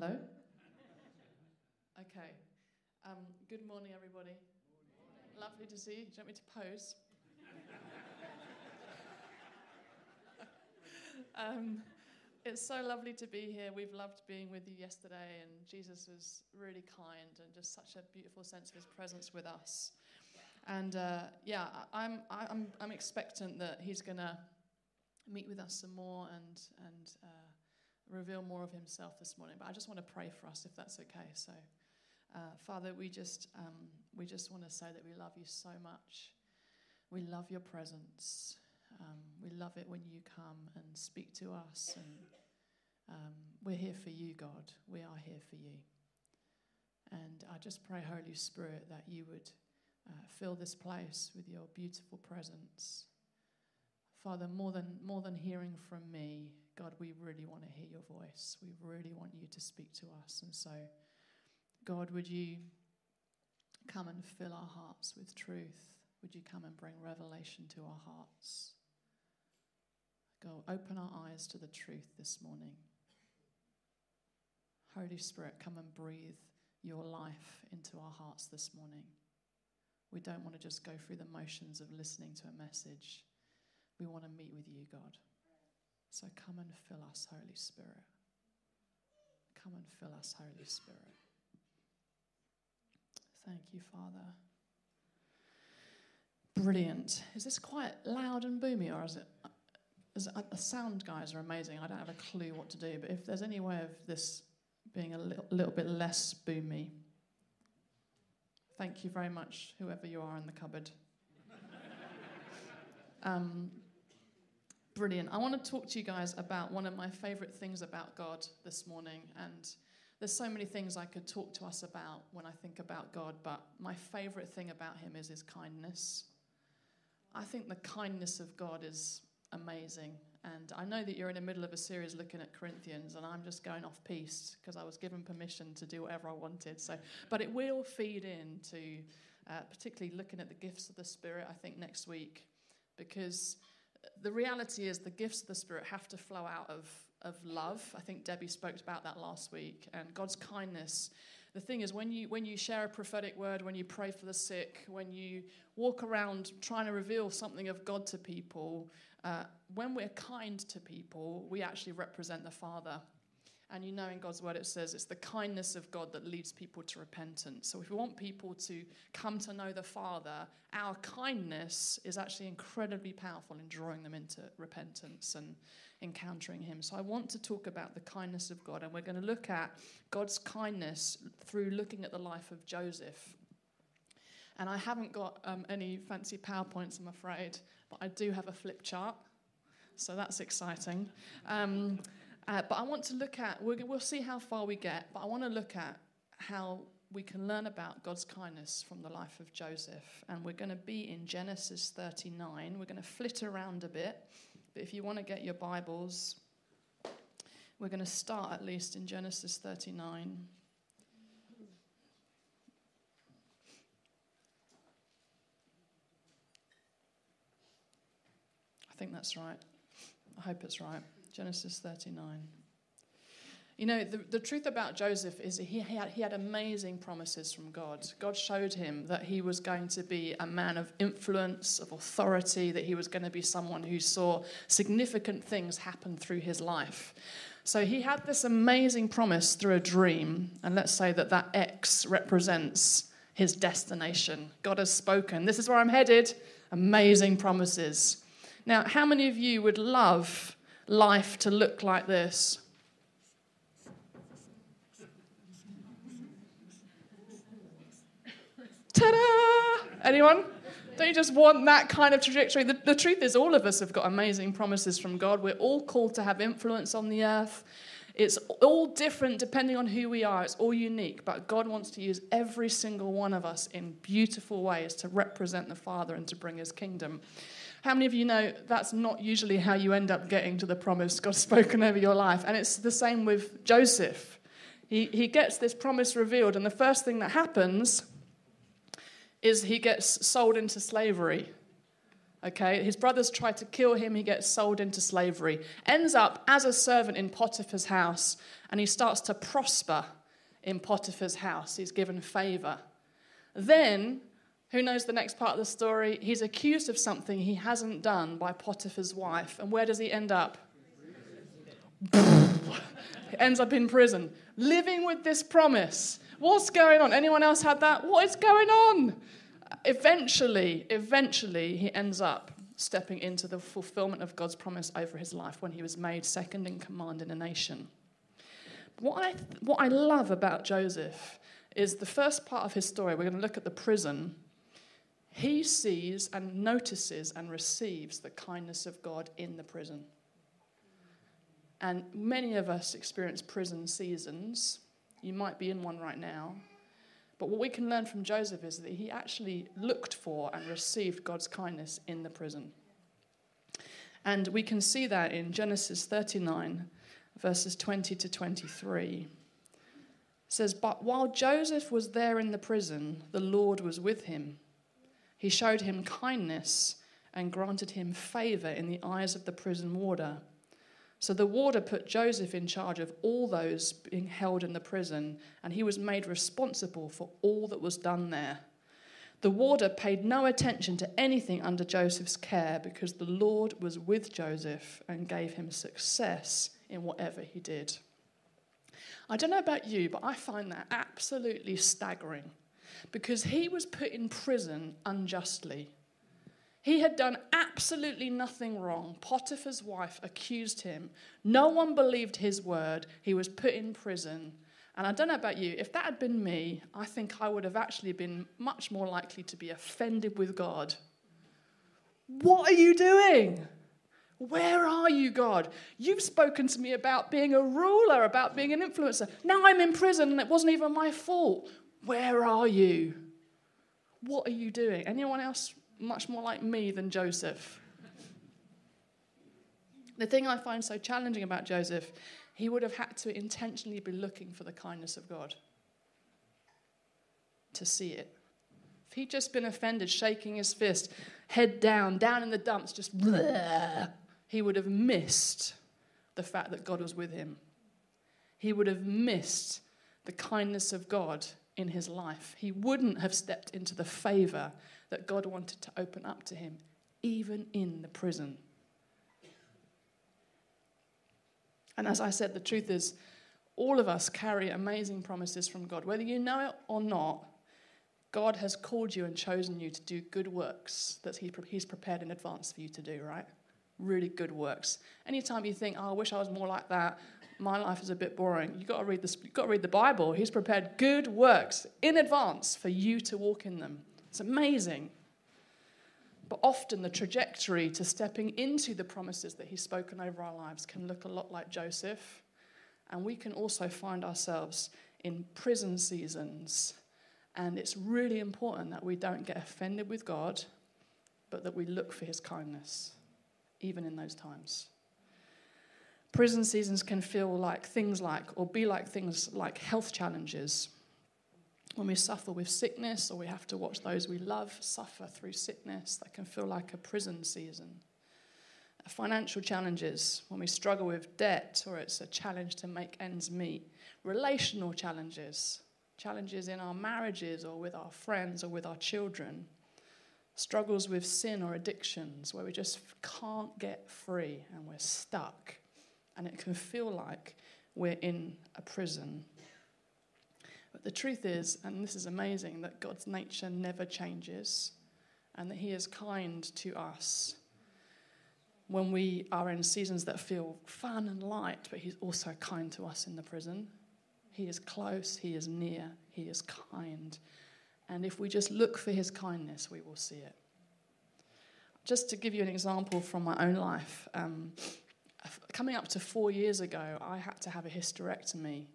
Hello? Okay. Um, good morning, everybody. Lovely to see you. Do you want me to pose? um, it's so lovely to be here. We've loved being with you yesterday, and Jesus was really kind and just such a beautiful sense of his presence with us. And uh, yeah, I'm, I'm, I'm expectant that he's going to meet with us some more and, and uh, reveal more of himself this morning. But I just want to pray for us if that's okay. So, uh, Father, we just, um, we just want to say that we love you so much. We love your presence. Um, we love it when you come and speak to us. And um, we're here for you, God. We are here for you. And I just pray, Holy Spirit, that you would uh, fill this place with your beautiful presence. Father, more than, more than hearing from me, God, we really want to hear your voice. We really want you to speak to us. And so, God, would you come and fill our hearts with truth? Would you come and bring revelation to our hearts? Go, open our eyes to the truth this morning. Holy Spirit, come and breathe your life into our hearts this morning. We don't want to just go through the motions of listening to a message. We want to meet with you, God. So come and fill us, Holy Spirit. Come and fill us, Holy Spirit. Thank you, Father. Brilliant. Is this quite loud and boomy, or is it? Is it the sound guys are amazing. I don't have a clue what to do, but if there's any way of this being a little, little bit less boomy, thank you very much, whoever you are in the cupboard. um, brilliant. I want to talk to you guys about one of my favorite things about God this morning. And there's so many things I could talk to us about when I think about God, but my favorite thing about Him is His kindness. I think the kindness of God is amazing. And I know that you're in the middle of a series looking at Corinthians, and I'm just going off piece because I was given permission to do whatever I wanted. So, but it will feed into, uh, particularly looking at the gifts of the Spirit. I think next week, because the reality is the gifts of the Spirit have to flow out of, of love. I think Debbie spoke about that last week. And God's kindness. The thing is, when you, when you share a prophetic word, when you pray for the sick, when you walk around trying to reveal something of God to people, uh, when we're kind to people, we actually represent the Father. And you know, in God's word, it says it's the kindness of God that leads people to repentance. So, if we want people to come to know the Father, our kindness is actually incredibly powerful in drawing them into repentance and encountering Him. So, I want to talk about the kindness of God, and we're going to look at God's kindness through looking at the life of Joseph. And I haven't got um, any fancy PowerPoints, I'm afraid, but I do have a flip chart. So, that's exciting. Um, uh, but I want to look at, we'll, we'll see how far we get, but I want to look at how we can learn about God's kindness from the life of Joseph. And we're going to be in Genesis 39. We're going to flit around a bit, but if you want to get your Bibles, we're going to start at least in Genesis 39. I think that's right. I hope it's right. Genesis 39. You know, the, the truth about Joseph is he had, he had amazing promises from God. God showed him that he was going to be a man of influence, of authority, that he was going to be someone who saw significant things happen through his life. So he had this amazing promise through a dream. And let's say that that X represents his destination. God has spoken. This is where I'm headed. Amazing promises. Now, how many of you would love life to look like this? Ta-da! Anyone? Don't you just want that kind of trajectory? The, the, truth is, all of us have got amazing promises from God. We're all called to have influence on the earth. It's all different depending on who we are. It's all unique. But God wants to use every single one of us in beautiful ways to represent the Father and to bring His kingdom. How many of you know that's not usually how you end up getting to the promise God's spoken over your life? And it's the same with Joseph. He, he gets this promise revealed, and the first thing that happens is he gets sold into slavery. Okay, his brothers try to kill him. He gets sold into slavery, ends up as a servant in Potiphar's house, and he starts to prosper in Potiphar's house. He's given favor. Then, who knows the next part of the story? He's accused of something he hasn't done by Potiphar's wife. And where does he end up? he ends up in prison, living with this promise. What's going on? Anyone else had that? What is going on? eventually, eventually, he ends up stepping into the fulfillment of God's promise over his life when he was made second in command in a nation. What I, what I love about Joseph is the first part of his story. We're going to look at the prison. He sees and notices and receives the kindness of God in the prison. And many of us experience prison seasons. You might be in one right now. But what we can learn from Joseph is that he actually looked for and received God's kindness in the prison. And we can see that in Genesis 39, verses 20 to 23. It says, But while Joseph was there in the prison, the Lord was with him. He showed him kindness and granted him favor in the eyes of the prison warder. So the warder put Joseph in charge of all those being held in the prison, and he was made responsible for all that was done there. The warder paid no attention to anything under Joseph's care because the Lord was with Joseph and gave him success in whatever he did. I don't know about you, but I find that absolutely staggering because he was put in prison unjustly. He had done absolutely nothing wrong. Potiphar's wife accused him. No one believed his word. He was put in prison. And I don't know about you, if that had been me, I think I would have actually been much more likely to be offended with God. What are you doing? Where are you, God? You've spoken to me about being a ruler, about being an influencer. Now I'm in prison and it wasn't even my fault. Where are you? What are you doing? Anyone else much more like me than Joseph. the thing I find so challenging about Joseph, he would have had to intentionally be looking for the kindness of God to see it. If he'd just been offended, shaking his fist, head down, down in the dumps, just bleh, he would have missed the fact that God was with him. He would have missed the kindness of God in his life. He wouldn't have stepped into the favor that God wanted to open up to him, even in the prison. And as I said, the truth is, all of us carry amazing promises from God. Whether you know it or not, God has called you and chosen you to do good works that he, He's prepared in advance for you to do, right? Really good works. Anytime you think, oh, I wish I was more like that, my life is a bit boring, you've got to read, this, you've got to read the Bible. He's prepared good works in advance for you to walk in them. It's amazing. But often the trajectory to stepping into the promises that He's spoken over our lives can look a lot like Joseph. And we can also find ourselves in prison seasons. And it's really important that we don't get offended with God, but that we look for His kindness, even in those times. Prison seasons can feel like things like, or be like things like health challenges when we suffer with sickness or we have to watch those we love suffer through sickness, that can feel like a prison season. Financial challenges, when we struggle with debt or it's a challenge to make ends meet. Relational challenges, challenges in our marriages or with our friends or with our children. Struggles with sin or addictions, where we just can't get free and we're stuck. And it can feel like we're in a prison but the truth is, and this is amazing, that God's nature never changes and that He is kind to us when we are in seasons that feel fun and light, but He's also kind to us in the prison. He is close, He is near, He is kind. And if we just look for His kindness, we will see it. Just to give you an example from my own life, um, coming up to four years ago, I had to have a hysterectomy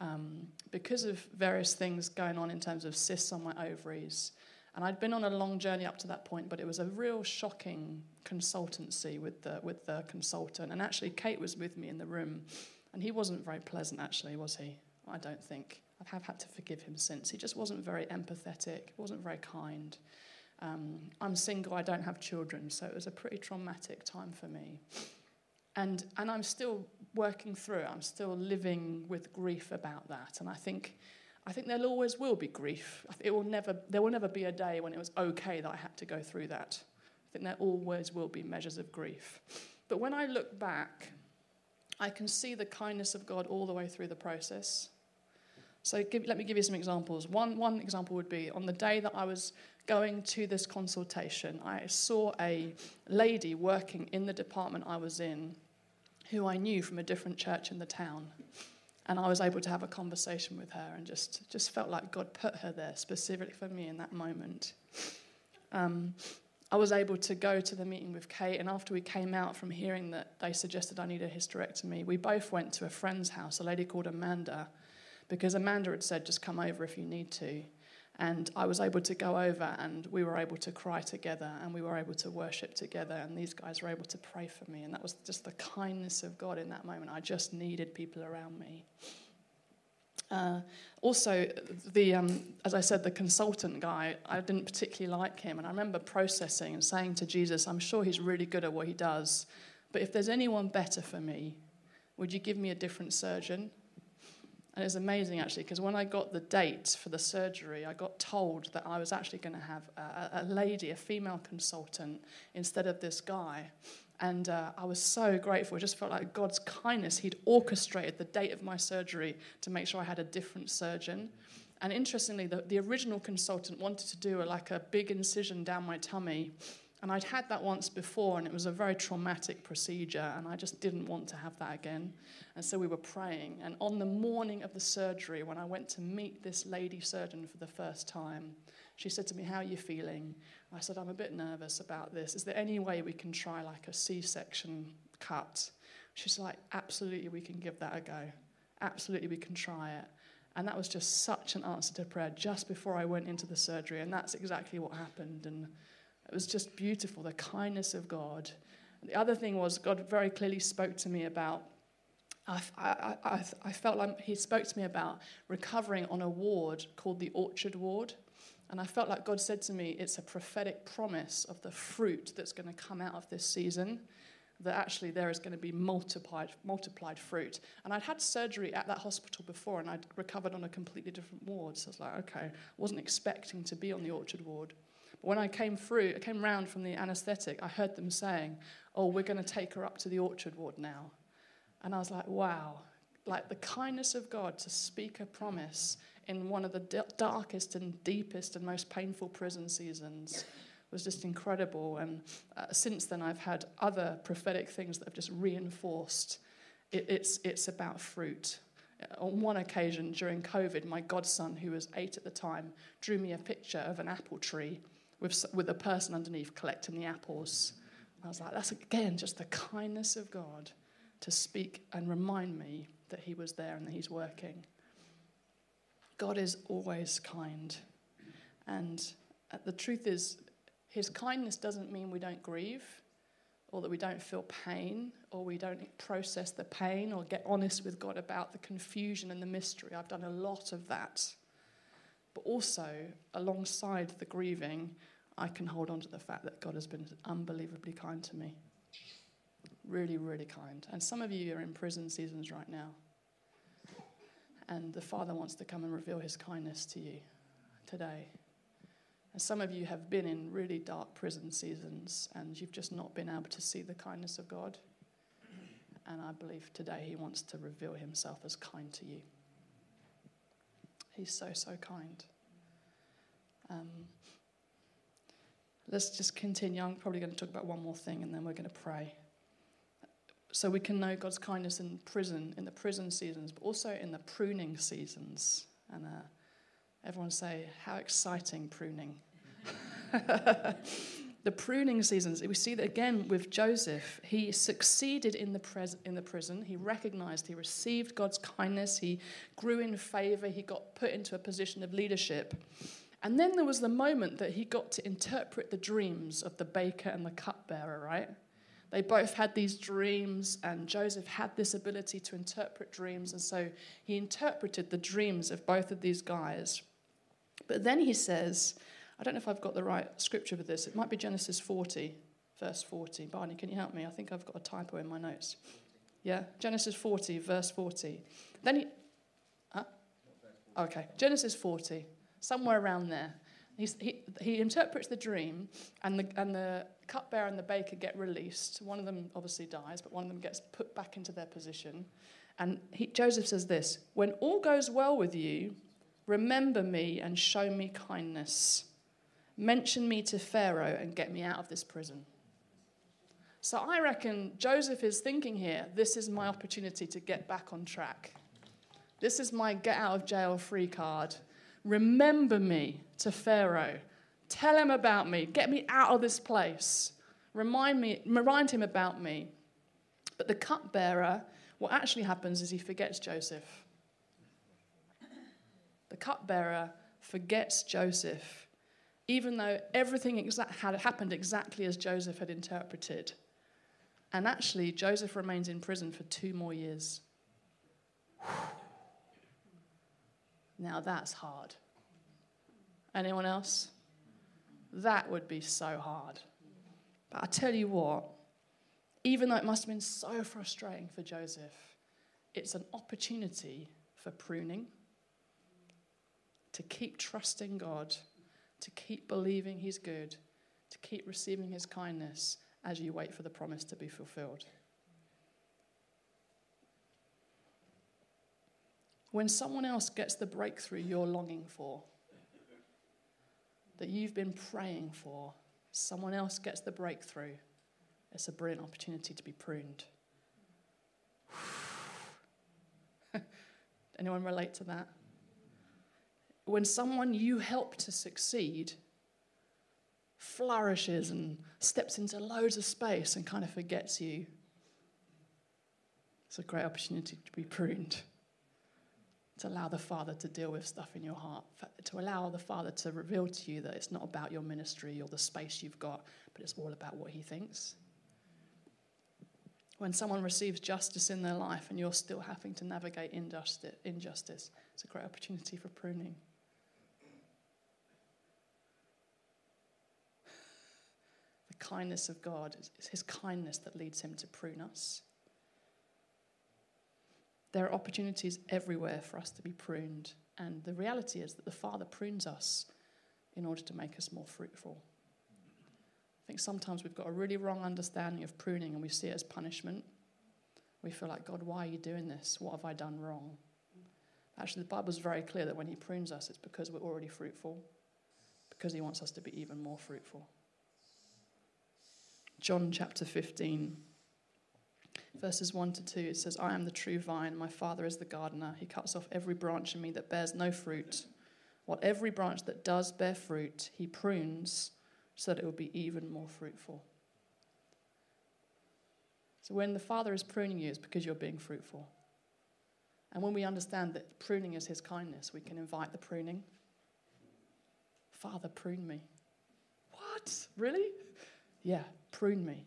um, because of various things going on in terms of cysts on my ovaries. And I'd been on a long journey up to that point, but it was a real shocking consultancy with the, with the consultant. And actually, Kate was with me in the room, and he wasn't very pleasant, actually, was he? I don't think. I have had to forgive him since. He just wasn't very empathetic, wasn't very kind. Um, I'm single, I don't have children, so it was a pretty traumatic time for me. And, and I'm still working through. I'm still living with grief about that. And I think, I think there always will be grief. It will never, there will never be a day when it was okay that I had to go through that. I think there always will be measures of grief. But when I look back, I can see the kindness of God all the way through the process. So give, let me give you some examples. One, one example would be on the day that I was going to this consultation, I saw a lady working in the department I was in who I knew from a different church in the town. And I was able to have a conversation with her and just, just felt like God put her there specifically for me in that moment. Um, I was able to go to the meeting with Kate, and after we came out from hearing that they suggested I need a hysterectomy, we both went to a friend's house, a lady called Amanda, because Amanda had said, just come over if you need to. And I was able to go over, and we were able to cry together, and we were able to worship together, and these guys were able to pray for me. And that was just the kindness of God in that moment. I just needed people around me. Uh, also, the um, as I said, the consultant guy, I didn't particularly like him, and I remember processing and saying to Jesus, "I'm sure he's really good at what he does, but if there's anyone better for me, would you give me a different surgeon?" And it's amazing actually, because when I got the date for the surgery, I got told that I was actually going to have a, a lady, a female consultant, instead of this guy. And uh, I was so grateful. It just felt like God's kindness. He'd orchestrated the date of my surgery to make sure I had a different surgeon. And interestingly, the, the original consultant wanted to do a, like a big incision down my tummy. And I'd had that once before, and it was a very traumatic procedure, and I just didn't want to have that again. And so we were praying. And on the morning of the surgery, when I went to meet this lady surgeon for the first time, she said to me, How are you feeling? I said, I'm a bit nervous about this. Is there any way we can try like a C section cut? She's like, Absolutely, we can give that a go. Absolutely, we can try it. And that was just such an answer to prayer just before I went into the surgery. And that's exactly what happened. And it was just beautiful, the kindness of God. And the other thing was, God very clearly spoke to me about. I, I, I, I felt like he spoke to me about recovering on a ward called the Orchard Ward. And I felt like God said to me, it's a prophetic promise of the fruit that's going to come out of this season, that actually there is going to be multiplied, multiplied fruit. And I'd had surgery at that hospital before, and I'd recovered on a completely different ward. So I was like, okay, I wasn't expecting to be on the orchard ward. But when I came through, I came round from the anaesthetic, I heard them saying, oh, we're going to take her up to the orchard ward now. And I was like, wow, like the kindness of God to speak a promise in one of the darkest and deepest and most painful prison seasons was just incredible. And uh, since then, I've had other prophetic things that have just reinforced it, it's, it's about fruit. Uh, on one occasion during COVID, my godson, who was eight at the time, drew me a picture of an apple tree with, with a person underneath collecting the apples. I was like, that's again just the kindness of God to speak and remind me that He was there and that He's working. God is always kind. And uh, the truth is, his kindness doesn't mean we don't grieve or that we don't feel pain or we don't process the pain or get honest with God about the confusion and the mystery. I've done a lot of that. But also, alongside the grieving, I can hold on to the fact that God has been unbelievably kind to me. Really, really kind. And some of you are in prison seasons right now. And the Father wants to come and reveal his kindness to you today. And some of you have been in really dark prison seasons and you've just not been able to see the kindness of God. And I believe today he wants to reveal himself as kind to you. He's so, so kind. Um, let's just continue. I'm probably going to talk about one more thing and then we're going to pray so we can know God's kindness in prison, in the prison seasons, but also in the pruning seasons. And uh, everyone say, how exciting pruning. the pruning seasons, we see that again with Joseph. He succeeded in the, pres- in the prison. He recognized, he received God's kindness. He grew in favor. He got put into a position of leadership. And then there was the moment that he got to interpret the dreams of the baker and the cupbearer, right? They both had these dreams, and Joseph had this ability to interpret dreams, and so he interpreted the dreams of both of these guys. But then he says, I don't know if I've got the right scripture for this. It might be Genesis 40, verse 40. Barney, can you help me? I think I've got a typo in my notes. Yeah, Genesis 40, verse 40. Then he. Huh? Okay, Genesis 40, somewhere around there. He's, he, he interprets the dream, and the, and the cupbearer and the baker get released. One of them obviously dies, but one of them gets put back into their position. And he, Joseph says this When all goes well with you, remember me and show me kindness. Mention me to Pharaoh and get me out of this prison. So I reckon Joseph is thinking here this is my opportunity to get back on track. This is my get out of jail free card. Remember me to Pharaoh. Tell him about me. Get me out of this place. Remind me, remind him about me. But the cupbearer, what actually happens is he forgets Joseph. The cupbearer forgets Joseph, even though everything had happened exactly as Joseph had interpreted. And actually, Joseph remains in prison for two more years. Now that's hard. Anyone else? That would be so hard. But I tell you what, even though it must have been so frustrating for Joseph, it's an opportunity for pruning, to keep trusting God, to keep believing He's good, to keep receiving His kindness as you wait for the promise to be fulfilled. When someone else gets the breakthrough you're longing for, that you've been praying for, someone else gets the breakthrough, it's a brilliant opportunity to be pruned. Anyone relate to that? When someone you help to succeed flourishes and steps into loads of space and kind of forgets you, it's a great opportunity to be pruned to allow the Father to deal with stuff in your heart, to allow the Father to reveal to you that it's not about your ministry or the space you've got, but it's all about what He thinks. When someone receives justice in their life and you're still having to navigate injustice, it's a great opportunity for pruning. The kindness of God, it's His kindness that leads Him to prune us. There are opportunities everywhere for us to be pruned. And the reality is that the Father prunes us in order to make us more fruitful. I think sometimes we've got a really wrong understanding of pruning and we see it as punishment. We feel like, God, why are you doing this? What have I done wrong? Actually, the Bible's very clear that when He prunes us, it's because we're already fruitful, because He wants us to be even more fruitful. John chapter 15 verses 1 to 2, it says, I am the true vine, my Father is the gardener. He cuts off every branch in me that bears no fruit, while every branch that does bear fruit, he prunes so that it will be even more fruitful. So when the Father is pruning you, it's because you're being fruitful. And when we understand that pruning is his kindness, we can invite the pruning. Father, prune me. What? Really? Yeah, prune me.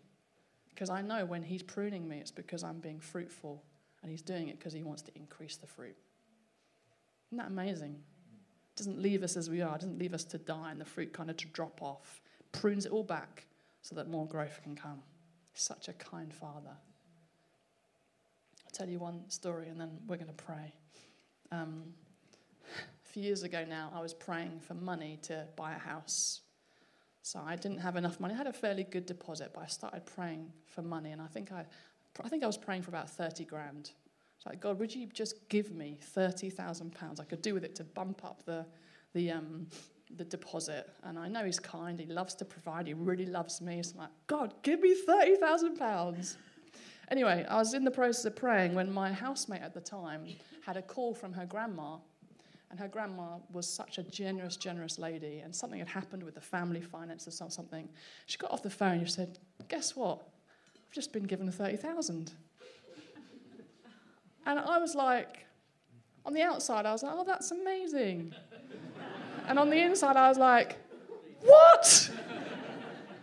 Because I know when He's pruning me, it's because I'm being fruitful, and He's doing it because He wants to increase the fruit. Isn't that amazing? It doesn't leave us as we are, it doesn't leave us to die and the fruit kind of to drop off. Prunes it all back so that more growth can come. Such a kind Father. I'll tell you one story and then we're going to pray. Um, a few years ago now, I was praying for money to buy a house. So I didn't have enough money. I had a fairly good deposit, but I started praying for money, and I think I, I think I was praying for about thirty grand. It's like God, would you just give me thirty thousand pounds? I could do with it to bump up the, the, um, the deposit. And I know He's kind. He loves to provide. He really loves me. So I'm like, God, give me thirty thousand pounds. Anyway, I was in the process of praying when my housemate at the time had a call from her grandma and her grandma was such a generous, generous lady, and something had happened with the family finances or something. She got off the phone and she said, Guess what? I've just been given 30,000. and I was like, on the outside, I was like, Oh, that's amazing. and on the inside, I was like, What?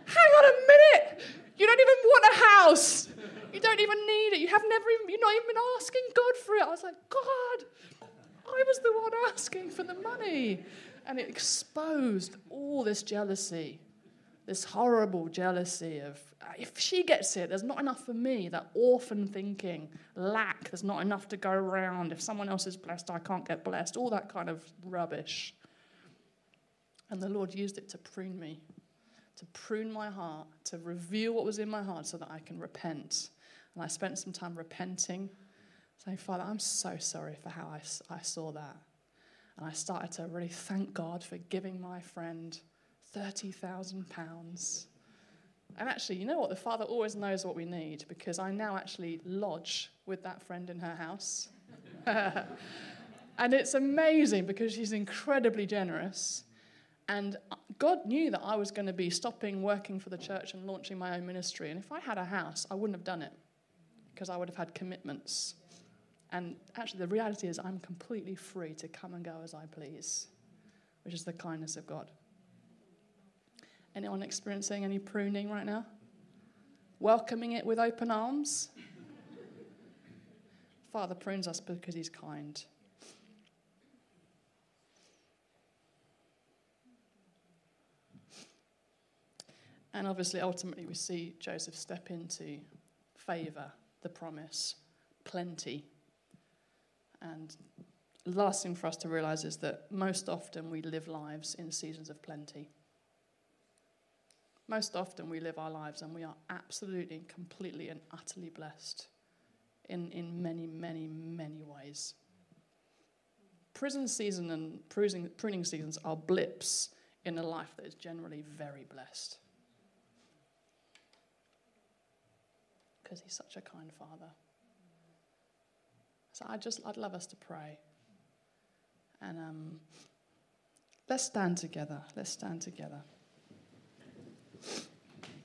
Hang on a minute. You don't even want a house. You don't even need it. You have never even, you're not even asking God for it. I was like, God, I was the one asking for the money. And it exposed all this jealousy, this horrible jealousy of if she gets it, there's not enough for me. That orphan thinking, lack, there's not enough to go around. If someone else is blessed, I can't get blessed. All that kind of rubbish. And the Lord used it to prune me, to prune my heart, to reveal what was in my heart so that I can repent. And I spent some time repenting, saying, Father, I'm so sorry for how I, I saw that. And I started to really thank God for giving my friend £30,000. And actually, you know what? The Father always knows what we need because I now actually lodge with that friend in her house. and it's amazing because she's incredibly generous. And uh, God knew that I was going to be stopping working for the church and launching my own ministry. And if I had a house, I wouldn't have done it because I would have had commitments. And actually, the reality is, I'm completely free to come and go as I please, which is the kindness of God. Anyone experiencing any pruning right now? Welcoming it with open arms? Father prunes us because he's kind. And obviously, ultimately, we see Joseph step into favor, the promise, plenty. And the last thing for us to realize is that most often we live lives in seasons of plenty. Most often we live our lives and we are absolutely, and completely, and utterly blessed in, in many, many, many ways. Prison season and pruning, pruning seasons are blips in a life that is generally very blessed. because he's such a kind father. So I just, I'd love us to pray. And um, let's stand together. Let's stand together.